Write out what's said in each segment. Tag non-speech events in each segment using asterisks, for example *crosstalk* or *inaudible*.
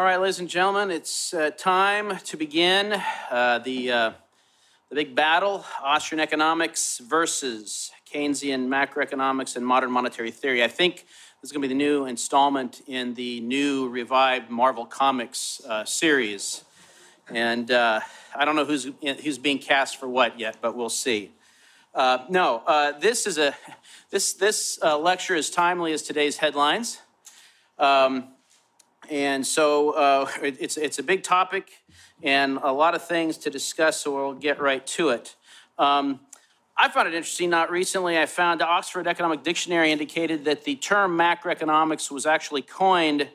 All right, ladies and gentlemen, it's uh, time to begin uh, the, uh, the big battle Austrian economics versus Keynesian macroeconomics and modern monetary theory. I think this is going to be the new installment in the new revived Marvel Comics uh, series. And uh, I don't know who's, who's being cast for what yet, but we'll see. Uh, no, this is a this this lecture is timely as today's headlines. Um, and so uh, it's, it's a big topic and a lot of things to discuss, so we'll get right to it. Um, I found it interesting. Not recently, I found the Oxford Economic Dictionary indicated that the term macroeconomics was actually coined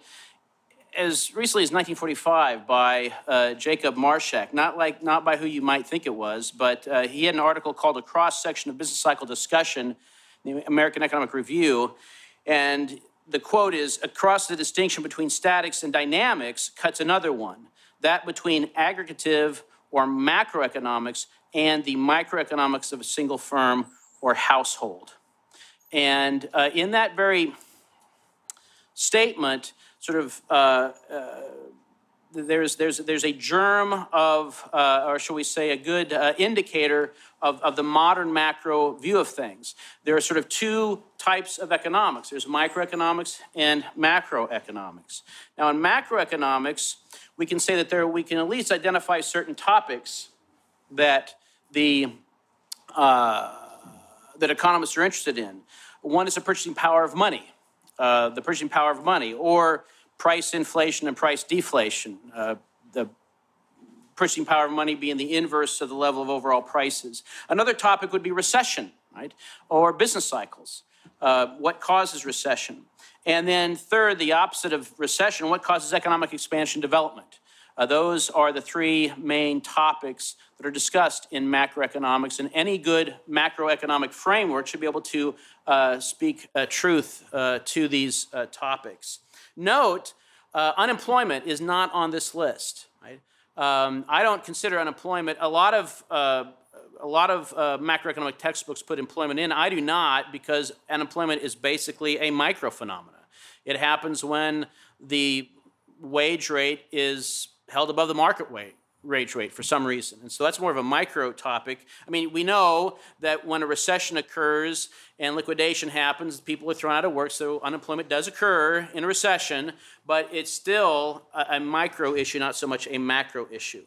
as recently as 1945 by uh, Jacob Marschak. Not like not by who you might think it was, but uh, he had an article called "A Cross Section of Business Cycle Discussion," in the American Economic Review, and the quote is across the distinction between statics and dynamics cuts another one that between aggregative or macroeconomics and the microeconomics of a single firm or household. And uh, in that very statement, sort of uh, uh, there's, there's, there's a germ of, uh, or shall we say, a good uh, indicator of, of the modern macro view of things. There are sort of two types of economics there's microeconomics and macroeconomics. Now, in macroeconomics, we can say that there we can at least identify certain topics that the uh, that economists are interested in. One is the purchasing power of money, uh, the purchasing power of money, or price inflation and price deflation. Uh, the purchasing power of money being the inverse of the level of overall prices. Another topic would be recession, right? Or business cycles. Uh, what causes recession? And then, third, the opposite of recession, what causes economic expansion development? Uh, those are the three main topics that are discussed in macroeconomics, and any good macroeconomic framework should be able to uh, speak uh, truth uh, to these uh, topics. Note, uh, unemployment is not on this list. Right? Um, I don't consider unemployment. A lot of uh, a lot of uh, macroeconomic textbooks put employment in. I do not because unemployment is basically a micro phenomena. It happens when the wage rate is held above the market wage rate for some reason. And so that's more of a micro topic. I mean, we know that when a recession occurs and liquidation happens, people are thrown out of work, so unemployment does occur in a recession, but it's still a, a micro issue, not so much a macro issue.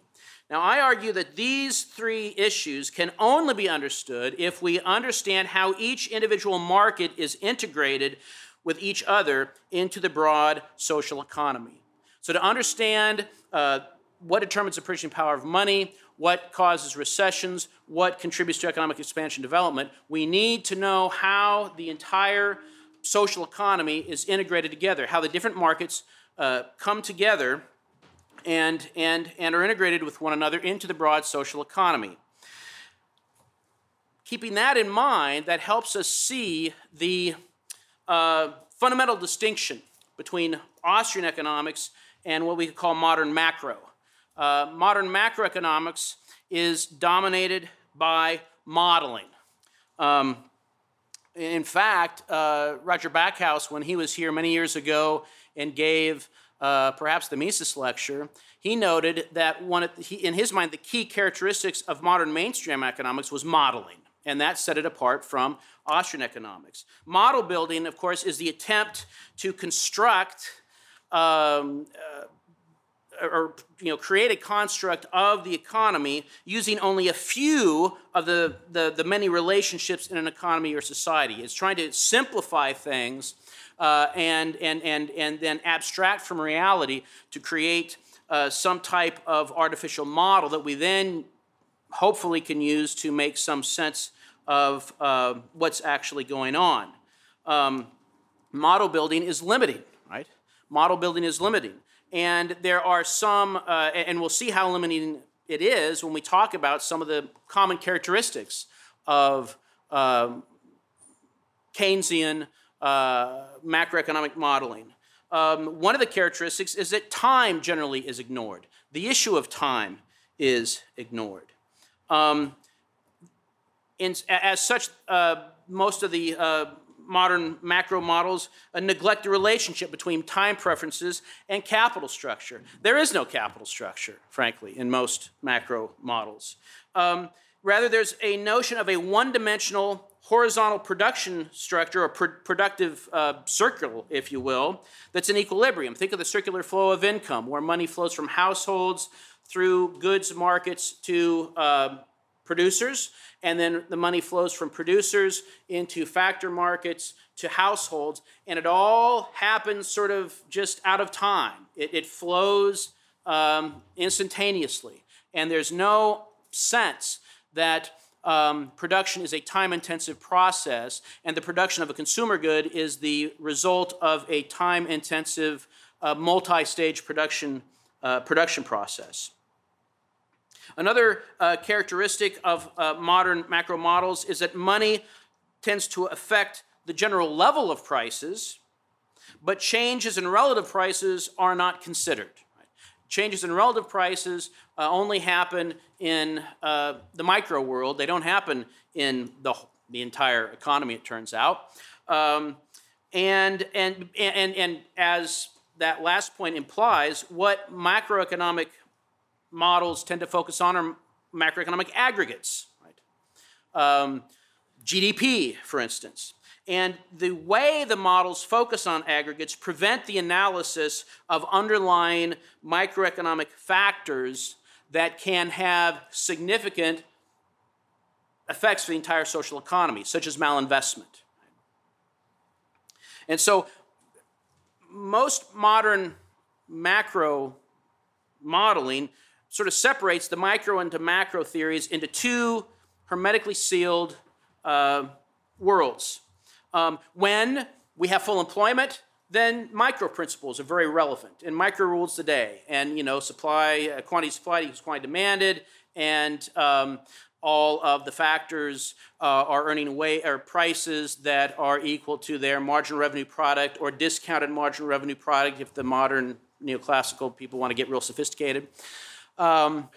Now, I argue that these three issues can only be understood if we understand how each individual market is integrated with each other into the broad social economy. So, to understand uh, what determines the purchasing power of money, what causes recessions, what contributes to economic expansion development. We need to know how the entire social economy is integrated together, how the different markets uh, come together and, and, and are integrated with one another into the broad social economy. Keeping that in mind, that helps us see the uh, fundamental distinction between Austrian economics and what we could call modern macro uh, modern macroeconomics is dominated by modeling. Um, in fact, uh, Roger Backhouse, when he was here many years ago and gave uh, perhaps the Mises lecture, he noted that one he, in his mind, the key characteristics of modern mainstream economics was modeling, and that set it apart from Austrian economics. Model building, of course, is the attempt to construct um, uh, or you know, create a construct of the economy using only a few of the, the, the many relationships in an economy or society. It's trying to simplify things uh, and, and, and, and then abstract from reality to create uh, some type of artificial model that we then hopefully can use to make some sense of uh, what's actually going on. Um, model building is limiting, right? Model building is limiting. And there are some, uh, and we'll see how limiting it is when we talk about some of the common characteristics of um, Keynesian uh, macroeconomic modeling. Um, one of the characteristics is that time generally is ignored. The issue of time is ignored. Um, in, as such, uh, most of the uh, modern macro models uh, neglect the relationship between time preferences and capital structure. There is no capital structure, frankly, in most macro models. Um, rather, there's a notion of a one dimensional horizontal production structure or pr- productive uh, circle, if you will, that's in equilibrium. Think of the circular flow of income, where money flows from households through goods markets to uh, producers, and then the money flows from producers into factor markets to households, and it all happens sort of just out of time. It, it flows um, instantaneously, and there's no sense that um, production is a time intensive process, and the production of a consumer good is the result of a time intensive, uh, multi stage production, uh, production process. Another uh, characteristic of uh, modern macro models is that money tends to affect the general level of prices, but changes in relative prices are not considered. Changes in relative prices uh, only happen in uh, the micro world. They don't happen in the, the entire economy, it turns out. Um, and, and, and, and as that last point implies, what macroeconomic models tend to focus on are macroeconomic aggregates, right? Um, GDP, for instance. And the way the models focus on aggregates prevent the analysis of underlying microeconomic factors that can have significant effects for the entire social economy, such as malinvestment. And so, most modern macro modeling sort of separates the micro into macro theories into two hermetically sealed uh, worlds. Um, when we have full employment, then micro principles are very relevant, and micro rules today. And you know, supply, uh, quantity supplied equals quantity demanded, and um, all of the factors uh, are earning away or prices that are equal to their marginal revenue product or discounted marginal revenue product if the modern neoclassical people want to get real sophisticated. Um,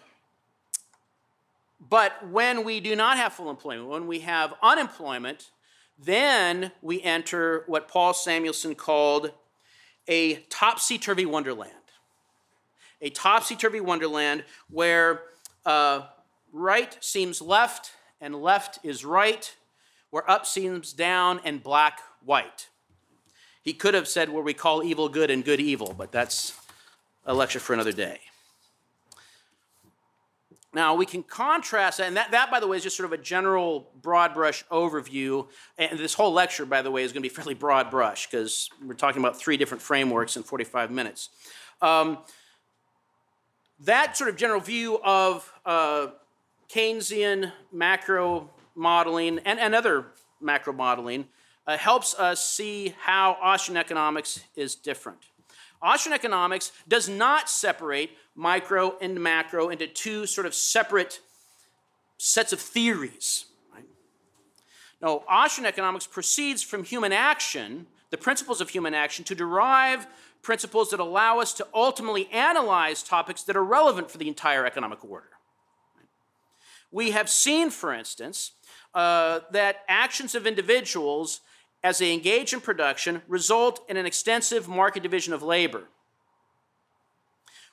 but when we do not have full employment, when we have unemployment, then we enter what Paul Samuelson called a topsy turvy wonderland. A topsy turvy wonderland where uh, right seems left and left is right, where up seems down and black white. He could have said where we call evil good and good evil, but that's a lecture for another day. Now, we can contrast that, and that, that, by the way, is just sort of a general broad brush overview. And this whole lecture, by the way, is going to be *laughs* fairly broad brush because we're talking about three different frameworks in 45 minutes. Um, that sort of general view of uh, Keynesian macro modeling and, and other macro modeling uh, helps us see how Austrian economics is different. Austrian economics does not separate micro and macro into two sort of separate sets of theories. Right? No, Austrian economics proceeds from human action, the principles of human action, to derive principles that allow us to ultimately analyze topics that are relevant for the entire economic order. We have seen, for instance, uh, that actions of individuals as they engage in production result in an extensive market division of labor.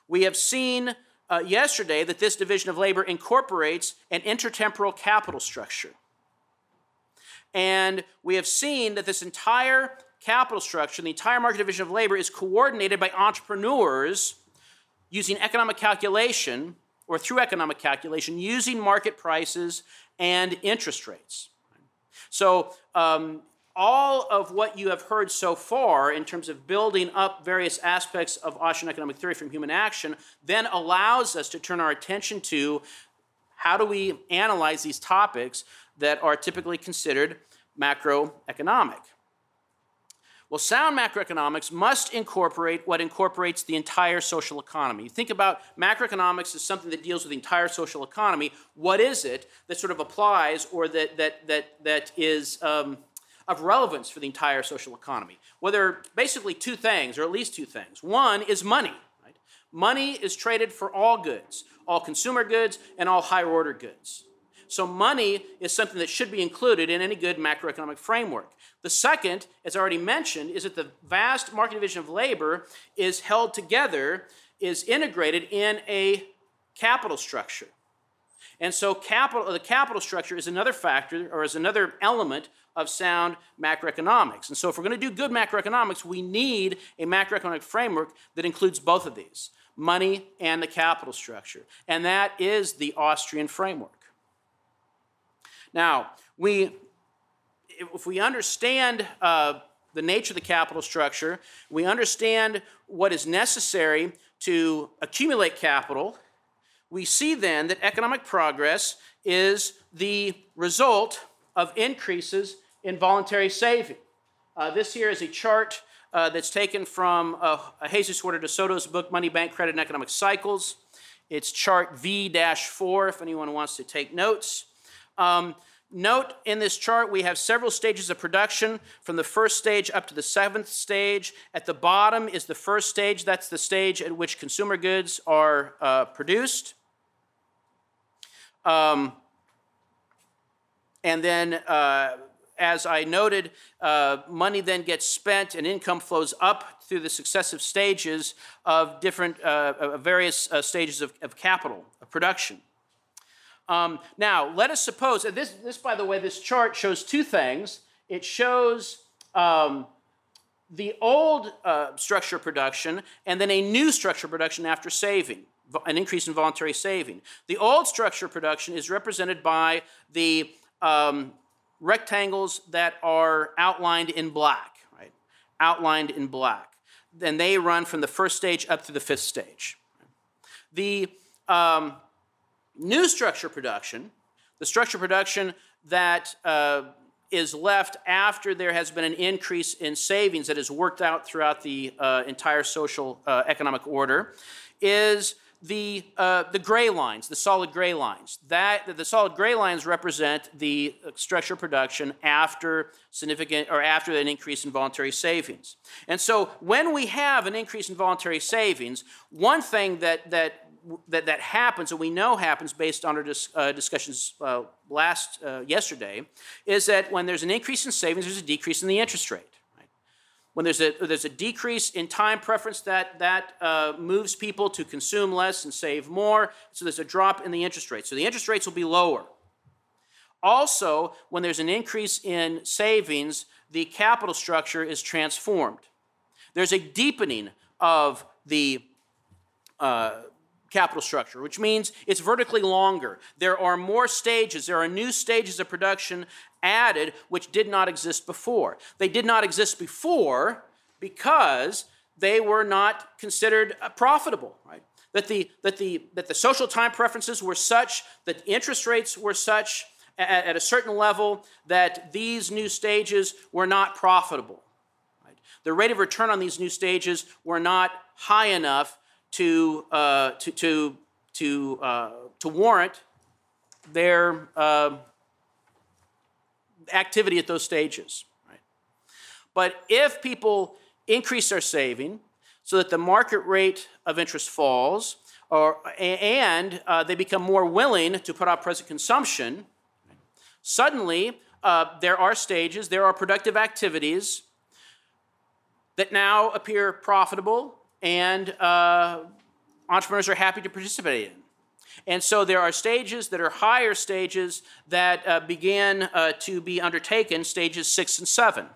We have seen uh, yesterday that this division of labor incorporates an intertemporal capital structure. And we have seen that this entire capital structure, the entire market division of labor, is coordinated by entrepreneurs using economic calculation or through economic calculation using market prices and interest rates. So, um, all of what you have heard so far in terms of building up various aspects of Austrian economic theory from human action then allows us to turn our attention to how do we analyze these topics that are typically considered macroeconomic. Well, sound macroeconomics must incorporate what incorporates the entire social economy. You think about macroeconomics as something that deals with the entire social economy. What is it that sort of applies or that, that, that, that is um, of relevance for the entire social economy. Well, there are basically two things, or at least two things. One is money. Right? Money is traded for all goods, all consumer goods and all higher order goods. so money is something that should be included in any good macroeconomic framework. The second, as already mentioned, is that the vast market division of labor is held together, is integrated in a capital structure. And so capital, the capital structure is another factor or is another element of sound macroeconomics. And so if we're going to do good macroeconomics, we need a macroeconomic framework that includes both of these money and the capital structure. And that is the Austrian framework. Now, we, if we understand uh, the nature of the capital structure, we understand what is necessary to accumulate capital we see then that economic progress is the result of increases in voluntary saving. Uh, this here is a chart uh, that's taken from uh, Jesus Huerta de Soto's book, Money, Bank, Credit, and Economic Cycles. It's chart V 4 if anyone wants to take notes. Um, note in this chart we have several stages of production from the first stage up to the seventh stage. At the bottom is the first stage, that's the stage at which consumer goods are uh, produced. Um, and then, uh, as I noted, uh, money then gets spent and income flows up through the successive stages of different, uh, various uh, stages of, of, capital, of production. Um, now, let us suppose, and this, this, by the way, this chart shows two things. It shows um, the old uh, structure of production and then a new structure of production after saving an increase in voluntary saving. The old structure production is represented by the um, rectangles that are outlined in black, right? Outlined in black. And they run from the first stage up to the fifth stage. The um, new structure production, the structure production that uh, is left after there has been an increase in savings that is worked out throughout the uh, entire social uh, economic order, is the, uh, the gray lines, the solid gray lines. That, the solid gray lines represent the structure production after significant or after an increase in voluntary savings. And so when we have an increase in voluntary savings, one thing that, that that, that happens, and we know happens based on our dis, uh, discussions uh, last uh, yesterday, is that when there's an increase in savings, there's a decrease in the interest rate. When there's a, there's a decrease in time preference, that, that uh, moves people to consume less and save more. So there's a drop in the interest rate. So the interest rates will be lower. Also, when there's an increase in savings, the capital structure is transformed. There's a deepening of the uh, capital structure, which means it's vertically longer. There are more stages, there are new stages of production added which did not exist before. They did not exist before because they were not considered uh, profitable, right? That the, that, the, that the social time preferences were such, that interest rates were such at, at a certain level that these new stages were not profitable. Right? The rate of return on these new stages were not high enough to, uh, to, to, to, uh, to warrant their, uh, activity at those stages. Right? But if people increase their saving so that the market rate of interest falls, or, and uh, they become more willing to put off present consumption, suddenly uh, there are stages, there are productive activities that now appear profitable and uh, entrepreneurs are happy to participate in. And so there are stages that are higher stages that uh, begin uh, to be undertaken, stages six and seven.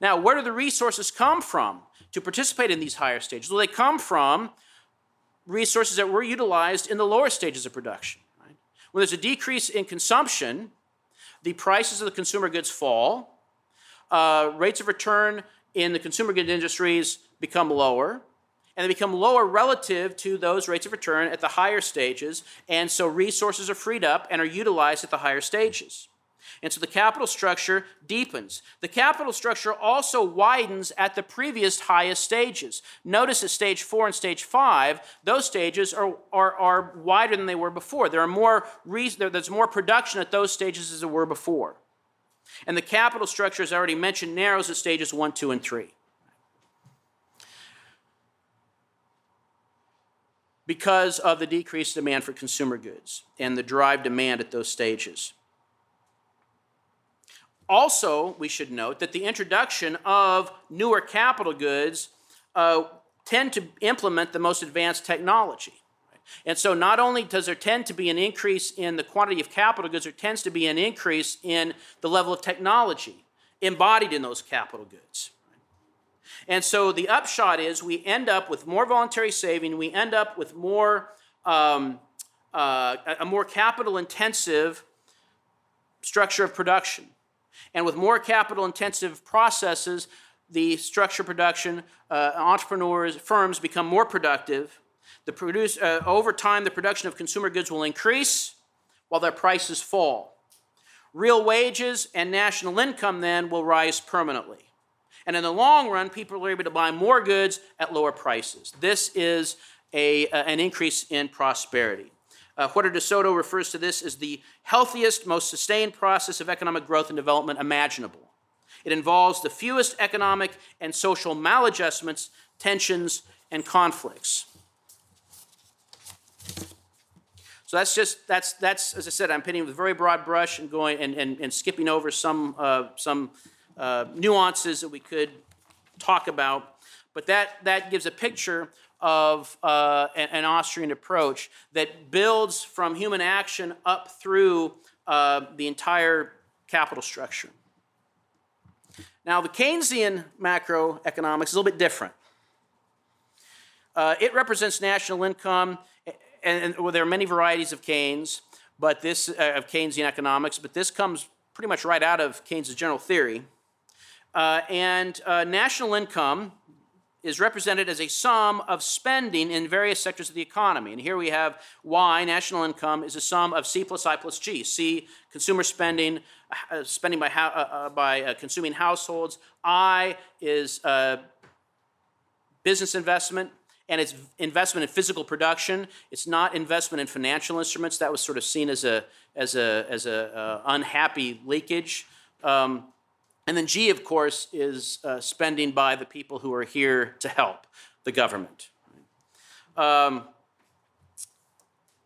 Now, where do the resources come from to participate in these higher stages? Well, they come from resources that were utilized in the lower stages of production. Right? When there's a decrease in consumption, the prices of the consumer goods fall, uh, rates of return in the consumer goods industries become lower, and they become lower relative to those rates of return at the higher stages, and so resources are freed up and are utilized at the higher stages. And so the capital structure deepens. The capital structure also widens at the previous highest stages. Notice at stage four and stage five, those stages are, are, are wider than they were before. There are more there's more production at those stages as there were before. And the capital structure, as I already mentioned, narrows at stages one, two, and three. Because of the decreased demand for consumer goods and the drive demand at those stages. Also, we should note that the introduction of newer capital goods uh, tend to implement the most advanced technology. And so, not only does there tend to be an increase in the quantity of capital goods, there tends to be an increase in the level of technology embodied in those capital goods. And so, the upshot is we end up with more voluntary saving, we end up with more, um, uh, a more capital intensive structure of production. And with more capital intensive processes, the structure production, uh, entrepreneurs, firms become more productive. The produce, uh, over time, the production of consumer goods will increase while their prices fall. Real wages and national income then will rise permanently. And in the long run, people are able to buy more goods at lower prices. This is a, uh, an increase in prosperity. Uh, Huerta de Soto refers to this as the healthiest, most sustained process of economic growth and development imaginable. It involves the fewest economic and social maladjustments, tensions, and conflicts. So that's just that's that's as I said, I'm painting with a very broad brush and going and, and, and skipping over some uh, some uh, nuances that we could talk about. But that that gives a picture of uh, an, an, Austrian approach that builds from human action up through uh, the entire capital structure. Now, the Keynesian macroeconomics is a little bit different. Uh, it represents national income, and, and well, there are many varieties of Keynes, but this uh, of Keynesian economics, but this comes pretty much right out of Keynes' general theory. Uh, and uh, national income is represented as a sum of spending in various sectors of the economy. And here we have Y, national income, is a sum of C plus I plus G. C, consumer spending, uh, spending by, uh, uh, by uh, consuming households. I is business investment, and it's investment in physical production. It's not investment in financial instruments. That was sort of seen as a, as a, as a uh, unhappy leakage. Um, and then G, of course, is uh, spending by the people who are here to help the government. Um,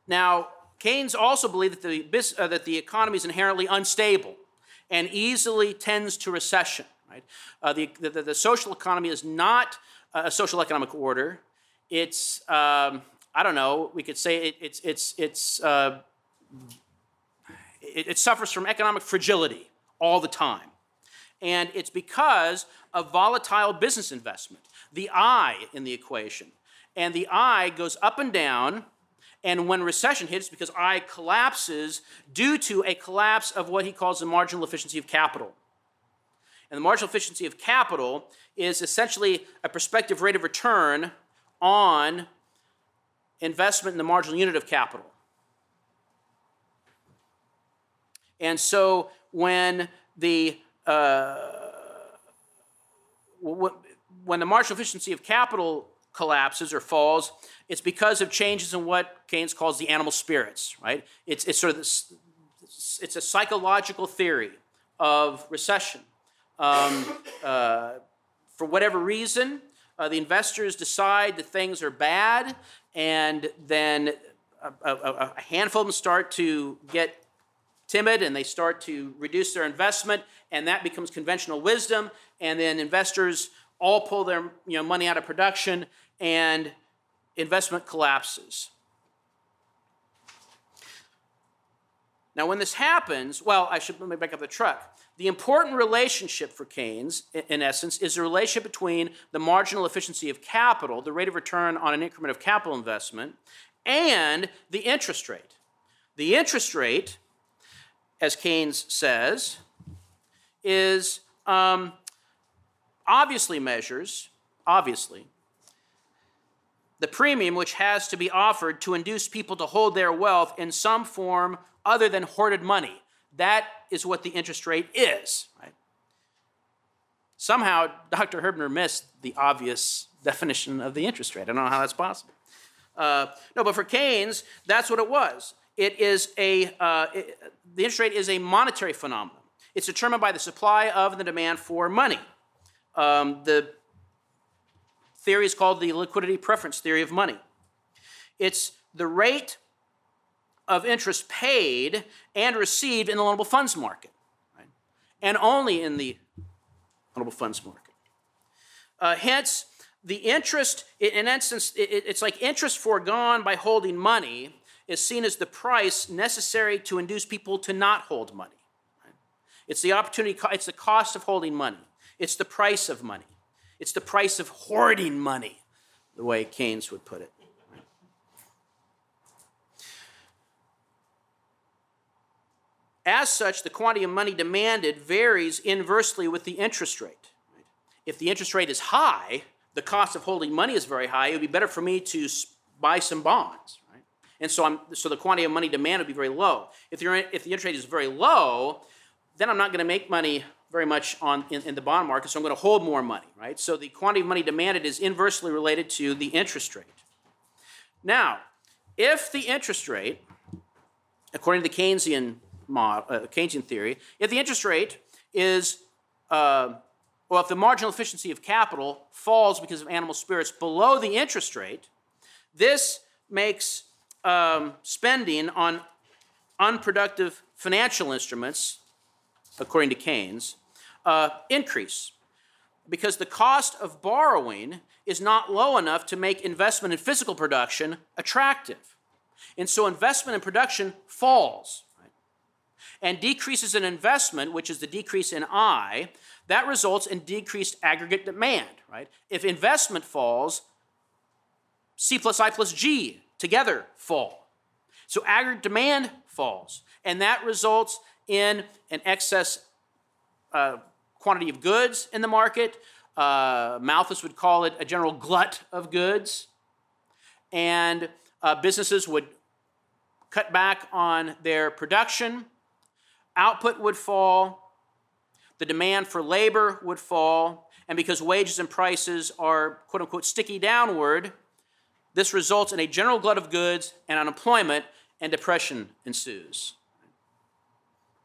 now, Keynes also believed that the, uh, that the economy is inherently unstable and easily tends to recession. Right? Uh, the, the, the, social economy is not a social economic order. It's, um, I don't know, we could say it, it's, it's, it's, uh, it, it suffers from economic fragility all the time. And it's because of volatile business investment, the I in the equation. And the I goes up and down. And when recession hits, because I collapses due to a collapse of what he calls the marginal efficiency of capital. And the marginal efficiency of capital is essentially a prospective rate of return on investment in the marginal unit of capital. And so when the uh, when the marginal efficiency of capital collapses or falls, it's because of changes in what Keynes calls the animal spirits, right? It's, it's sort of this, it's a psychological theory of recession. Um, uh, for whatever reason, uh, the investors decide that things are bad, and then a, a, a handful of them start to get timid and they start to reduce their investment, and that becomes conventional wisdom. And then investors all pull their you know, money out of production, and investment collapses. Now, when this happens, well, I should let me back up the truck. The important relationship for Keynes, in essence, is the relationship between the marginal efficiency of capital, the rate of return on an increment of capital investment, and the interest rate. The interest rate as Keynes says, is um, obviously measures, obviously, the premium which has to be offered to induce people to hold their wealth in some form other than hoarded money. That is what the interest rate is. Right? Somehow, Dr. Herbener missed the obvious definition of the interest rate. I don't know how that's possible. Uh, no, but for Keynes, that's what it was. It is a, uh, it, the interest rate is a monetary phenomenon. It's determined by the supply of and the demand for money. Um, the theory is called the liquidity preference theory of money. It's the rate of interest paid and received in the loanable funds market, right? and only in the loanable funds market. Uh, hence, the interest, in essence, it's like interest foregone by holding money is seen as the price necessary to induce people to not hold money. It's the opportunity, it's the cost of holding money, it's the price of money, it's the price of hoarding money, the way Keynes would put it. As such, the quantity of money demanded varies inversely with the interest rate. If the interest rate is high, the cost of holding money is very high. It would be better for me to buy some bonds? And so, I'm, so the quantity of money demanded would be very low. If, the if the interest rate is very low, then I'm not going to make money very much on in, in the bond market, so I'm going to hold more money, right? So the quantity of money demanded is inversely related to the interest rate. Now, if the interest rate, according to the Keynesian model, uh, Keynesian theory, if the interest rate is, uh, well, if the marginal efficiency of capital falls because of animal spirits below the interest rate, this makes um, spending on unproductive financial instruments, according to Keynes, uh, increase because the cost of borrowing is not low enough to make investment in physical production attractive. And so investment in production falls and decreases in investment, which is the decrease in I, that results in decreased aggregate demand, right? If investment falls, C plus I plus G together fall. So aggregate demand falls, and that results in an excess uh, quantity of goods in the market. Uh, Malthus would call it a general glut of goods. And uh, businesses would cut back on their production output would fall, the demand for labor would fall, and because wages and prices are quote unquote sticky downward, this results in a general glut of goods and unemployment, and depression ensues.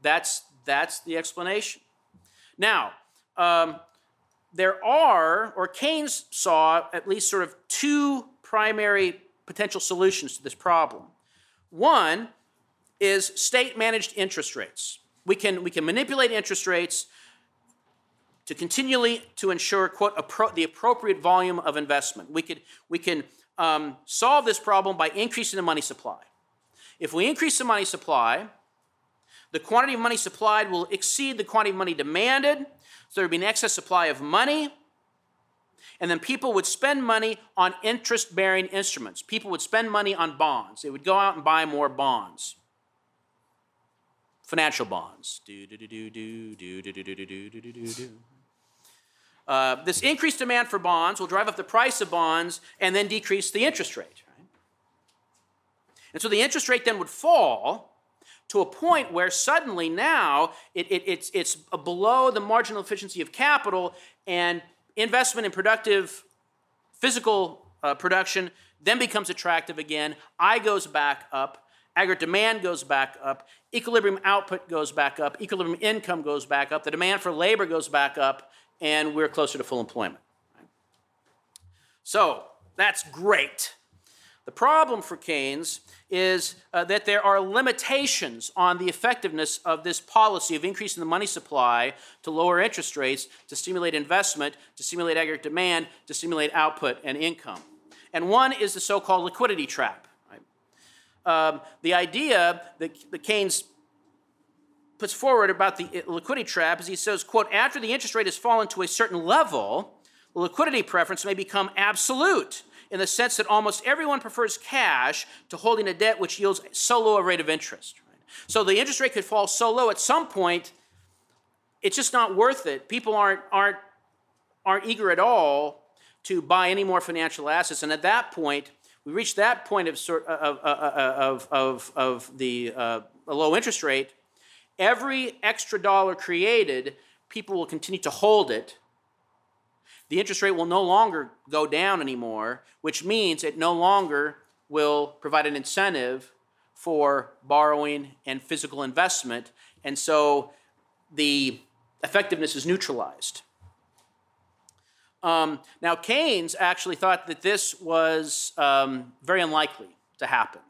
That's, that's the explanation. Now, um, there are, or Keynes saw at least sort of two primary potential solutions to this problem. One is state managed interest rates. We can, we can manipulate interest rates to continually to ensure quote appro- the appropriate volume of investment. We could we can um, solve this problem by increasing the money supply. If we increase the money supply, the quantity of money supplied will exceed the quantity of money demanded, so there would be an excess supply of money. And then people would spend money on interest bearing instruments. People would spend money on bonds. They would go out and buy more bonds financial bonds. Uh, this increased demand for bonds will drive up the price of bonds and then decrease the interest rate. Right? And so the interest rate then would fall to a point where suddenly now it, it, it's, it's below the marginal efficiency of capital and investment in productive physical uh, production then becomes attractive again. I goes back up aggregate demand goes back up, equilibrium output goes back up, equilibrium income goes back up, the demand for labor goes back up, and we're closer to full employment. So that's great. The problem for Keynes is uh, that there are limitations on the effectiveness of this policy of increasing the money supply to lower interest rates, to stimulate investment, to stimulate aggregate demand, to stimulate output and income. And one is the so called liquidity trap um, the idea that, the Keynes puts forward about the uh, liquidity trap is he says, quote, after the interest rate has fallen to a certain level, liquidity preference may become absolute in the sense that almost everyone prefers cash to holding a debt which yields so low a rate of interest. Right? So the interest rate could fall so low at some point, it's just not worth it. People aren't, aren't, aren't eager at all to buy any more financial assets. And at that point, we reach that point of, sort uh, of, uh, of, of, of the uh, low interest rate, every extra dollar created, people will continue to hold it. The interest rate will no longer go down anymore, which means it no longer will provide an incentive for borrowing and physical investment. And so the effectiveness is neutralized. Um, now, Keynes actually thought that this was um, very unlikely. to happen.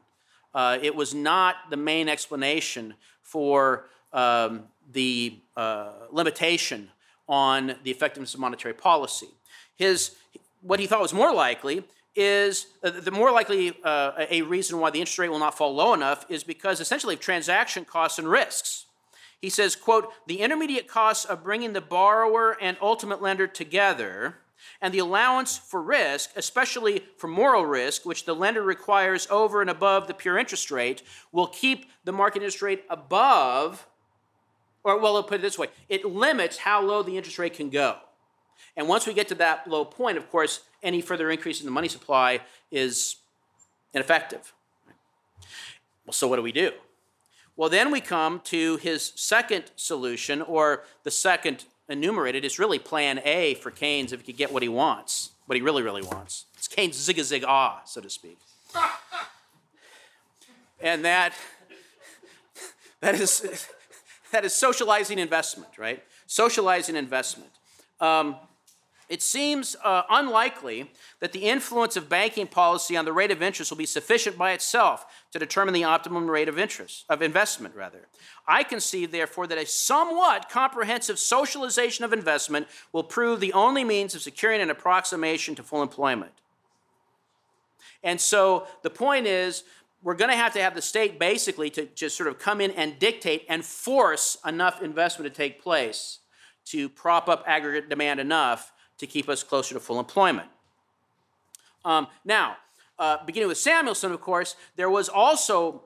Uh, it was not the main explanation for um, the uh, limitation on the effectiveness of monetary policy. His, what he thought was more likely is uh, the more likely uh, a reason why the interest rate will not fall low enough is because essentially of transaction costs and risks. He says, quote, the intermediate costs of bringing the borrower and ultimate lender together and the allowance for risk, especially for moral risk, which the lender requires over and above the pure interest rate, will keep the market interest rate above, or well, I'll put it this way it limits how low the interest rate can go. And once we get to that low point, of course, any further increase in the money supply is ineffective. Well, so what do we do? Well, then we come to his second solution, or the second enumerated. It's really plan A for Keynes if he could get what he wants, what he really, really wants. It's Keynes zig a zig ah, so to speak. *laughs* and that, that, is, that is socializing investment, right? Socializing investment. Um, it seems uh, unlikely that the influence of banking policy on the rate of interest will be sufficient by itself to determine the optimum rate of interest of investment rather i conceive therefore that a somewhat comprehensive socialization of investment will prove the only means of securing an approximation to full employment and so the point is we're going to have to have the state basically to just sort of come in and dictate and force enough investment to take place to prop up aggregate demand enough to keep us closer to full employment. Um, now, uh, beginning with Samuelson, of course, there was also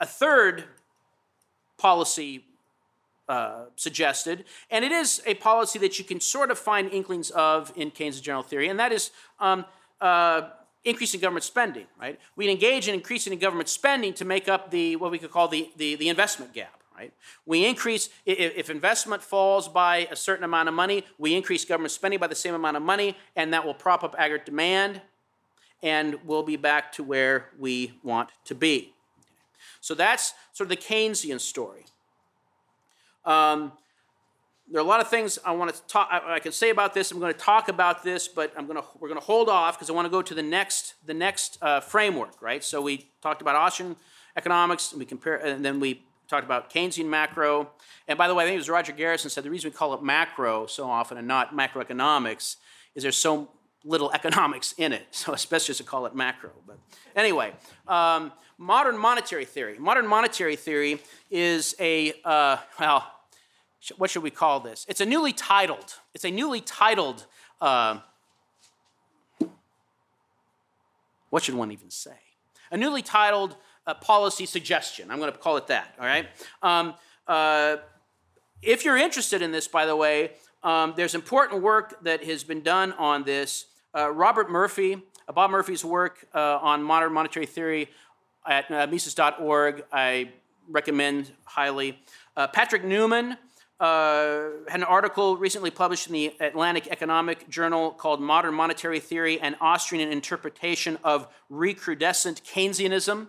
a third policy uh, suggested, and it is a policy that you can sort of find inklings of in Keynes' general theory, and that is um, uh, increasing government spending. Right? We engage in increasing government spending to make up the what we could call the, the, the investment gap right? We increase, if investment falls by a certain amount of money, we increase government spending by the same amount of money, and that will prop up aggregate demand, and we'll be back to where we want to be. So that's sort of the Keynesian story. Um, there are a lot of things I want to talk. I, I can say about this. I'm going to talk about this, but I'm going to we're going to hold off because I want to go to the next the next uh, framework, right? So we talked about Austrian economics, and we compare, and then we talked about Keynesian macro. And by the way, I think it was Roger Garrison said the reason we call it macro so often and not macroeconomics is there's so little *laughs* economics in it. So it's best just to call it macro. But anyway, um, modern monetary theory. Modern monetary theory is a, uh, well, what should we call this? It's a newly titled, it's a newly titled, uh, what should one even say? A newly titled a policy suggestion. I'm going to call it that, all right? Um, uh, if you're interested in this, by the way, um, there's important work that has been done on this. Uh, Robert Murphy, uh, Bob Murphy's work uh, on modern monetary theory at uh, Mises.org, I recommend highly. Uh, Patrick Newman uh, had an article recently published in the Atlantic Economic Journal called Modern Monetary Theory and Austrian Interpretation of Recrudescent Keynesianism.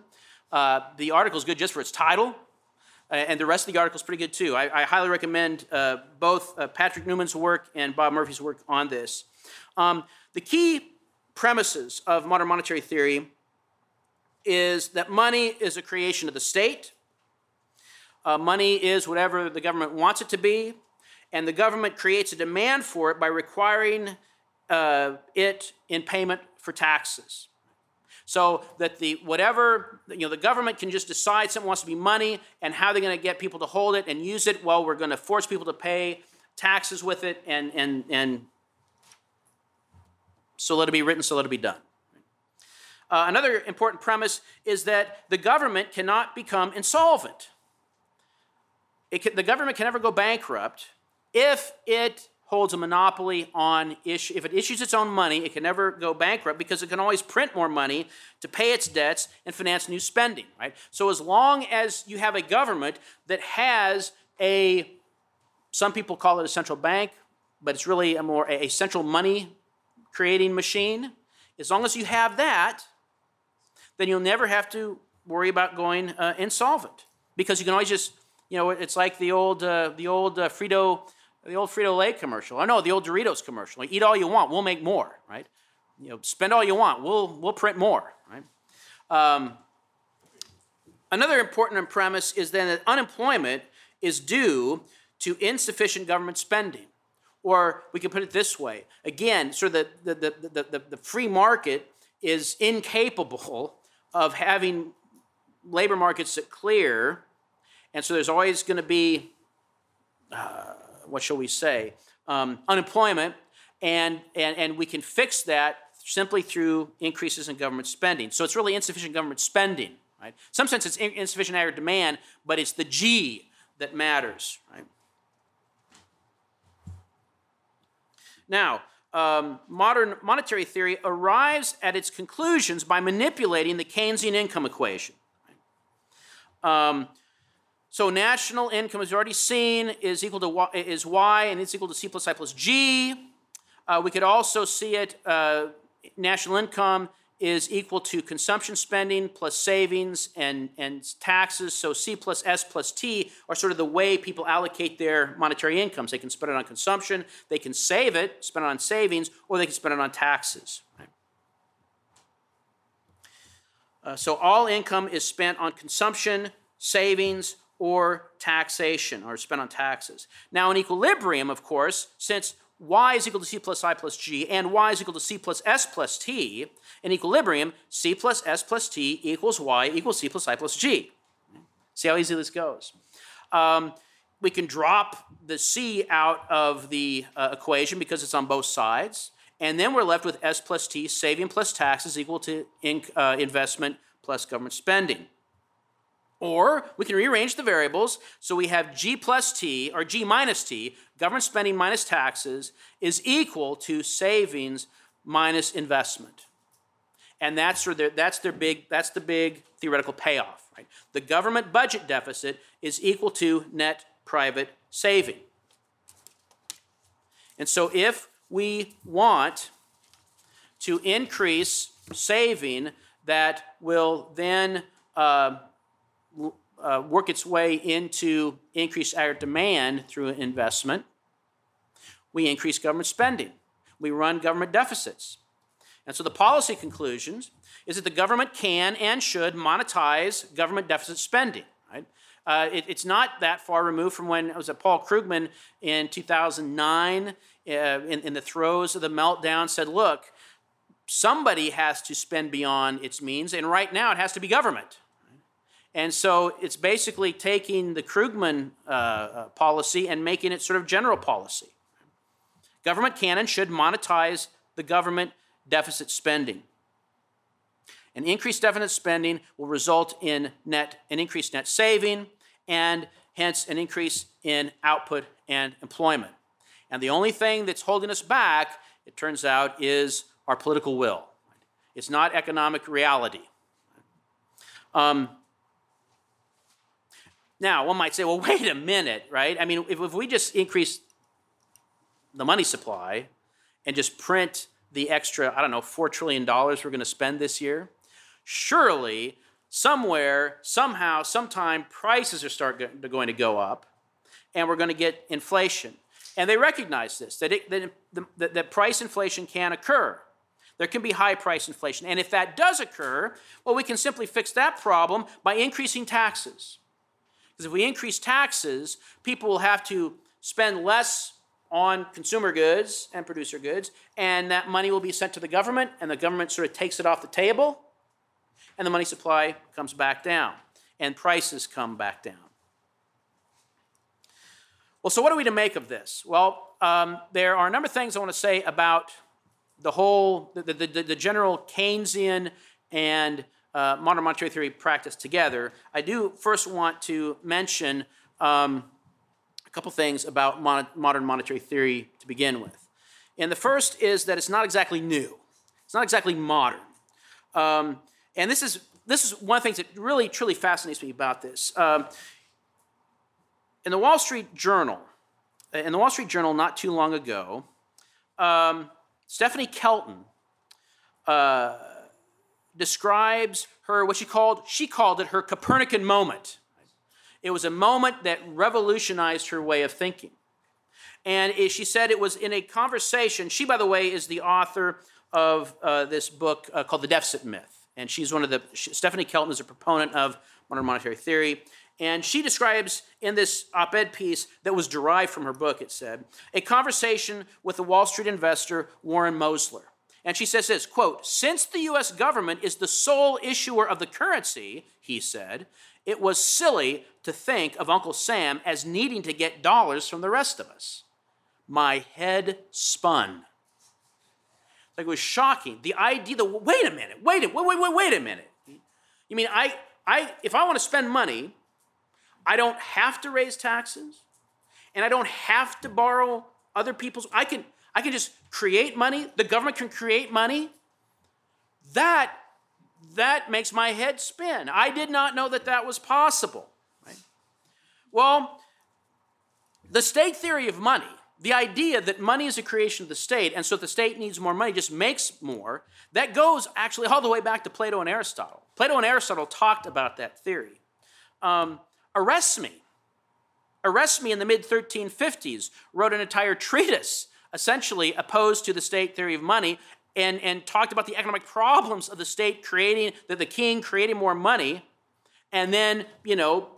Uh, the article is good just for its title, uh, and the rest of the article is pretty good too. I, I highly recommend uh, both uh, Patrick Newman's work and Bob Murphy's work on this. Um, the key premises of modern monetary theory is that money is a creation of the state. Uh, money is whatever the government wants it to be, and the government creates a demand for it by requiring uh, it in payment for taxes. So that the whatever you know the government can just decide something wants to be money and how they're going to get people to hold it and use it well we're going to force people to pay taxes with it and and and so let it be written so let it be done. Uh, another important premise is that the government cannot become insolvent can, the government can never go bankrupt if it holds a monopoly on issue. If it issues its own money, it can never go bankrupt because it can always print more money to pay its debts and finance new spending, right? So as long as you have a government that has a, some people call it a central bank, but it's really a more a central money creating machine. As long as you have that, then you'll never have to worry about going uh, insolvent because you can always just, you know, it's like the old uh, the old uh, Frito the old Frito Lay commercial. I know the old Doritos commercial. Eat all you want, we'll make more, right? You know, spend all you want, we'll we'll print more, right? Um, another important premise is then that unemployment is due to insufficient government spending. Or we could put it this way again, sort of the, the, the, the, the free market is incapable of having labor markets that clear. And so there's always going to be, uh, what shall we say, um, unemployment. And, and, and we can fix that simply through increases in government spending. So it's really insufficient government spending. Right? In some sense, it's insufficient aggregate demand, but it's the G that matters. Right? Now, um, modern monetary theory arrives at its conclusions by manipulating the Keynesian income equation. Um, so national income, as already seen, is equal to y, is y, and it's equal to c plus i plus g. Uh, we could also see it. Uh, national income is equal to consumption spending plus savings and, and taxes. So C plus S plus T are sort of the way people allocate their monetary incomes. They can spend it on consumption, they can save it, spend it on savings, or they can spend it on taxes. Right? Uh, so all income is spent on consumption, savings, or taxation, or spent on taxes. Now, in equilibrium, of course, since y is equal to c plus i plus g, and y is equal to c plus s plus t, in equilibrium, c plus s plus t equals y equals c plus i plus g. See how easy this goes. Um, we can drop the c out of the uh, equation because it's on both sides, and then we're left with s plus t, saving plus taxes equal to uh, investment plus government spending. Or we can rearrange the variables so we have G plus T, or G minus T, government spending minus taxes, is equal to savings minus investment. And that's, their, that's, their big, that's the big theoretical payoff. Right? The government budget deficit is equal to net private saving. And so if we want to increase saving that will then uh, uh, work its way into increased aggregate demand through investment, we increase government spending. We run government deficits. And so the policy conclusions is that the government can and should monetize government deficit spending. Right? Uh, it, it's not that far removed from when it was at Paul Krugman in 2009, uh, in, in the throes of the meltdown, said, look, somebody has to spend beyond its means, and right now it has to be government. And so it's basically taking the Krugman uh, uh, policy and making it sort of general policy. Government can and should monetize the government deficit spending. An increased deficit spending will result in net an increased net saving and hence an increase in output and employment. And the only thing that's holding us back, it turns out, is our political will. It's not economic reality. Um, now, one might say, well, wait a minute, right? I mean, if, if we just increase the money supply and just print the extra, I don't know, $4 trillion we're going to spend this year, surely somewhere, somehow, sometime, prices are start going to go up and we're going to get inflation. And they recognize this, that, it, that, that, that price inflation can occur. There can be high price inflation. And if that does occur, well, we can simply fix that problem by increasing taxes. Because if we increase taxes, people will have to spend less on consumer goods and producer goods, and that money will be sent to the government, and the government sort of takes it off the table, and the money supply comes back down, and prices come back down. Well, so what are we to make of this? Well, um, there are a number of things I want to say about the whole, the, the, the, the general Keynesian and uh, modern monetary theory practice together, I do first want to mention um, a couple things about mon- modern monetary theory to begin with. And the first is that it's not exactly new, it's not exactly modern. Um, and this is, this is one of the things that really, truly fascinates me about this. Um, in the Wall Street Journal, in the Wall Street Journal not too long ago, um, Stephanie Kelton uh, describes her what she called she called it her Copernican moment. It was a moment that revolutionized her way of thinking. And she said it was in a conversation. She, by the way, is the author of uh, this book uh, called The Deficit Myth. And she's one of the, Stephanie Kelton is a proponent of modern monetary theory. And she describes in this op ed piece that was derived from her book, it said, a conversation with the Wall Street investor Warren Mosler. And she says this quote, since the US government is the sole issuer of the currency, he said, it was silly to think of Uncle Sam as needing to get dollars from the rest of us. My head spun. Like it was shocking. The idea, the wait a minute, wait a wait, wait, wait, wait a minute. You mean I I if I want to spend money, I don't have to raise taxes, and I don't have to borrow other people's. I can I can just create money. The government can create money. That that makes my head spin. I did not know that that was possible. Right? Well, the state theory of money, the idea that money is a creation of the state, and so the state needs more money, just makes more, that goes actually all the way back to Plato and Aristotle. Plato and Aristotle talked about that theory. Um, Oresme. me in the mid 1350s wrote an entire treatise, essentially opposed to the state theory of money, and, and talked about the economic problems of the state creating, that the king creating more money, and then, you know,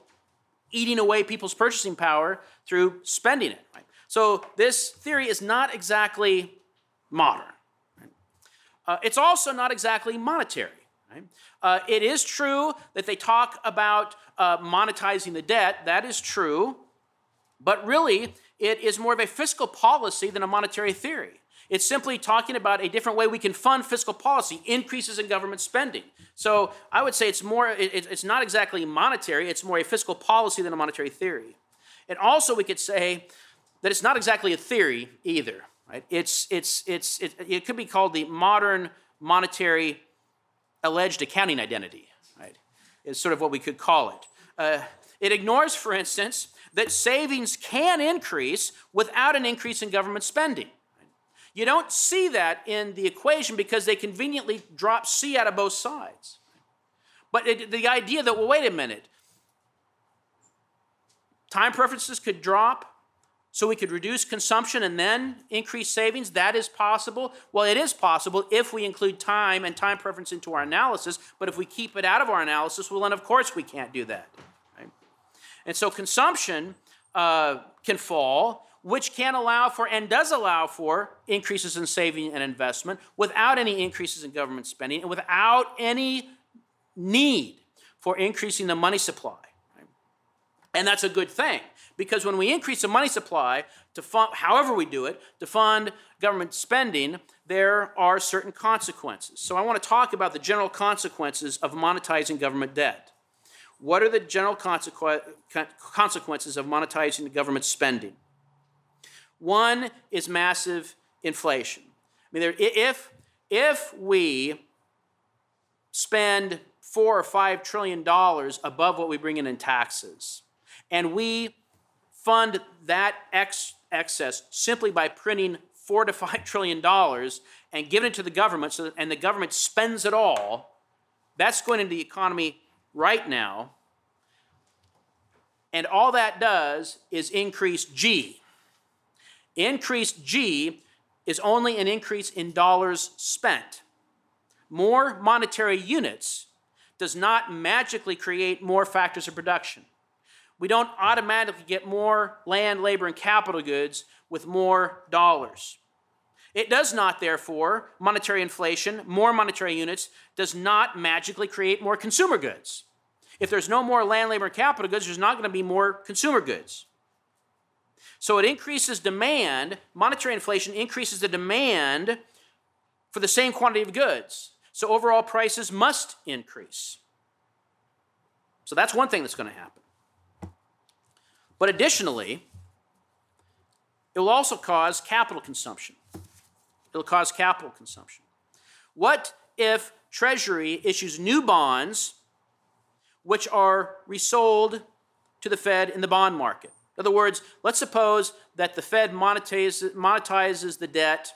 eating away people's purchasing power through spending it. Right? So this theory is not exactly modern. Uh, it's also not exactly monetary. Right? Uh, it is true that they talk about uh, monetizing the debt. That is true. But really, it is more of a fiscal policy than a monetary theory. It's simply talking about a different way we can fund fiscal policy, increases in government spending. So I would say it's more, it, it's not exactly monetary, it's more a fiscal policy than a monetary theory. And also, we could say that it's not exactly a theory either. Right? It's, it's, it's, it, it could be called the modern monetary alleged accounting identity, right? Is sort of what we could call it. Uh, it ignores, for instance, that savings can increase without an increase in government spending. You don't see that in the equation because they conveniently drop C out of both sides. But it, the idea that, well, wait a minute, time preferences could drop, so we could reduce consumption and then increase savings? That is possible. Well, it is possible if we include time and time preference into our analysis, but if we keep it out of our analysis, well, then of course we can't do that. And so consumption uh, can fall, which can allow for and does allow for increases in saving and investment without any increases in government spending and without any need for increasing the money supply. Right? And that's a good thing because when we increase the money supply to fund, however we do it, to fund government spending, there are certain consequences. So I want to talk about the general consequences of monetizing government debt. What are the general consequences of monetizing the government spending? One is massive inflation. I mean, if, if we spend four or five trillion dollars above what we bring in in taxes, and we fund that ex- excess simply by printing four to five *laughs* trillion dollars and giving it to the government so that, and the government spends it all that's going into the economy right now and all that does is increase g. Increased g is only an increase in dollars spent. More monetary units does not magically create more factors of production. We don't automatically get more land, labor, and capital goods with more dollars. It does not, therefore, monetary inflation, more monetary units, does not magically create more consumer goods. If there's no more land, labor, and capital goods, there's not going to be more consumer goods. So it increases demand, monetary inflation increases the demand for the same quantity of goods. So overall prices must increase. So that's one thing that's going to happen. But additionally, it will also cause capital consumption. It'll cause capital consumption. What if Treasury issues new bonds which are resold to the Fed in the bond market? In other words, let's suppose that the Fed monetizes, monetizes the debt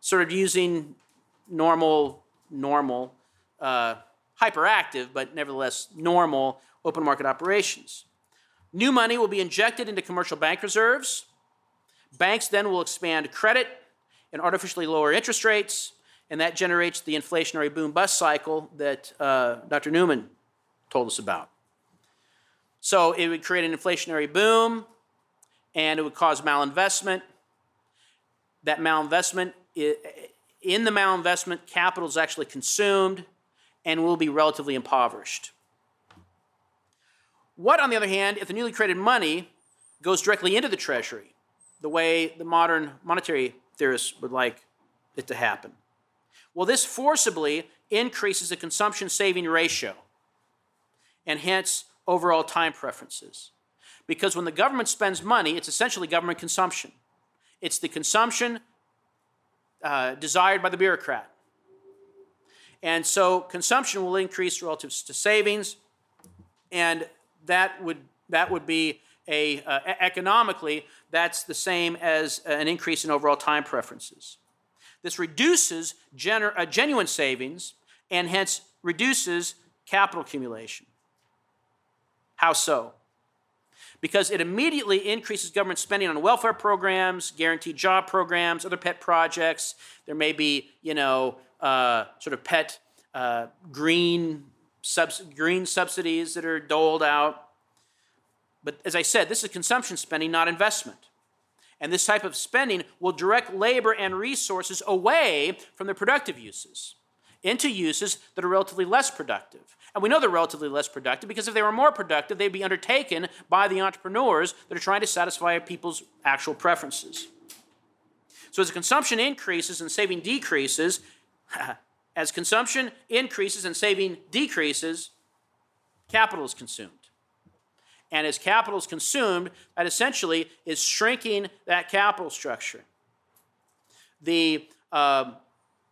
sort of using normal, normal, uh, hyperactive, but nevertheless normal open market operations. New money will be injected into commercial bank reserves. Banks then will expand credit and artificially lower interest rates, and that generates the inflationary boom bust cycle that uh, Dr. Newman told us about. So it would create an inflationary boom, and it would cause malinvestment. That malinvestment, in the malinvestment, capital is actually consumed and will be relatively impoverished. What, on the other hand, if the newly created money goes directly into the treasury, the way the modern monetary theorists would like it to happen? Well, this forcibly increases the consumption saving ratio and hence overall time preferences. Because when the government spends money, it's essentially government consumption. It's the consumption uh, desired by the bureaucrat. And so consumption will increase relative to savings, and that would, that would be a, uh, economically, that's the same as an increase in overall time preferences. This reduces uh, genuine savings and hence reduces capital accumulation. How so? Because it immediately increases government spending on welfare programs, guaranteed job programs, other pet projects. There may be, you know, uh, sort of pet uh, green, green subsidies that are doled out. But as I said, this is consumption spending, not investment. And this type of spending will direct labor and resources away from the productive uses into uses that are relatively less productive. And we know they're relatively less productive because if they were more productive, they'd be undertaken by the entrepreneurs that are trying to satisfy people's actual preferences. So as consumption increases and saving decreases, *laughs* as consumption increases and saving decreases, capital is consumed. And as capital is consumed, that essentially is shrinking that capital structure. The uh,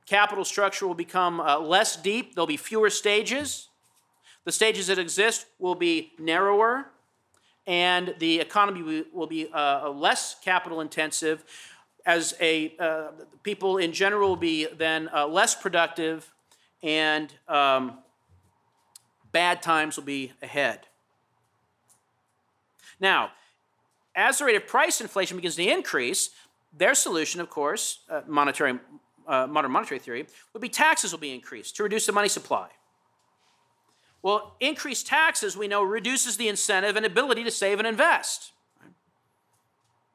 capital structure will become uh, less deep, there'll be fewer stages. The stages that exist will be narrower, and the economy will be uh, less capital intensive. As a uh, people in general will be then uh, less productive, and um, bad times will be ahead. Now, as the rate of price inflation begins to increase, their solution, of course, uh, monetary, uh, modern monetary theory, would be taxes will be increased to reduce the money supply. Well, increased taxes, we know, reduces the incentive and ability to save and invest,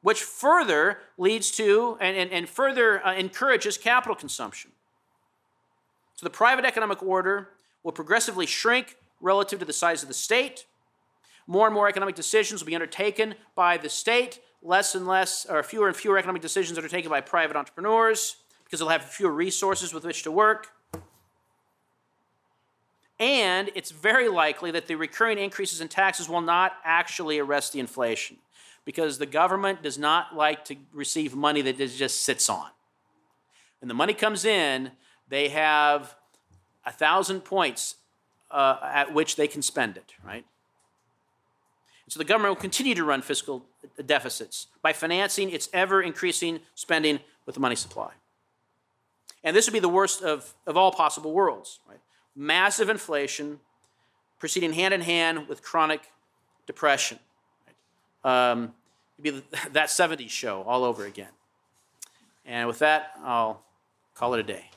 which further leads to and, and, and further uh, encourages capital consumption. So the private economic order will progressively shrink relative to the size of the state more and more economic decisions will be undertaken by the state, less and less, or fewer and fewer economic decisions are taken by private entrepreneurs because they'll have fewer resources with which to work. And it's very likely that the recurring increases in taxes will not actually arrest the inflation because the government does not like to receive money that it just sits on. When the money comes in, they have a thousand points uh, at which they can spend it, right? So the government will continue to run fiscal deficits by financing its ever increasing spending with the money supply. And this would be the worst of, of all possible worlds. Right? Massive inflation proceeding hand in hand with chronic depression. Right? Um, be *laughs* that 70s show all over again. And with that, I'll call it a day.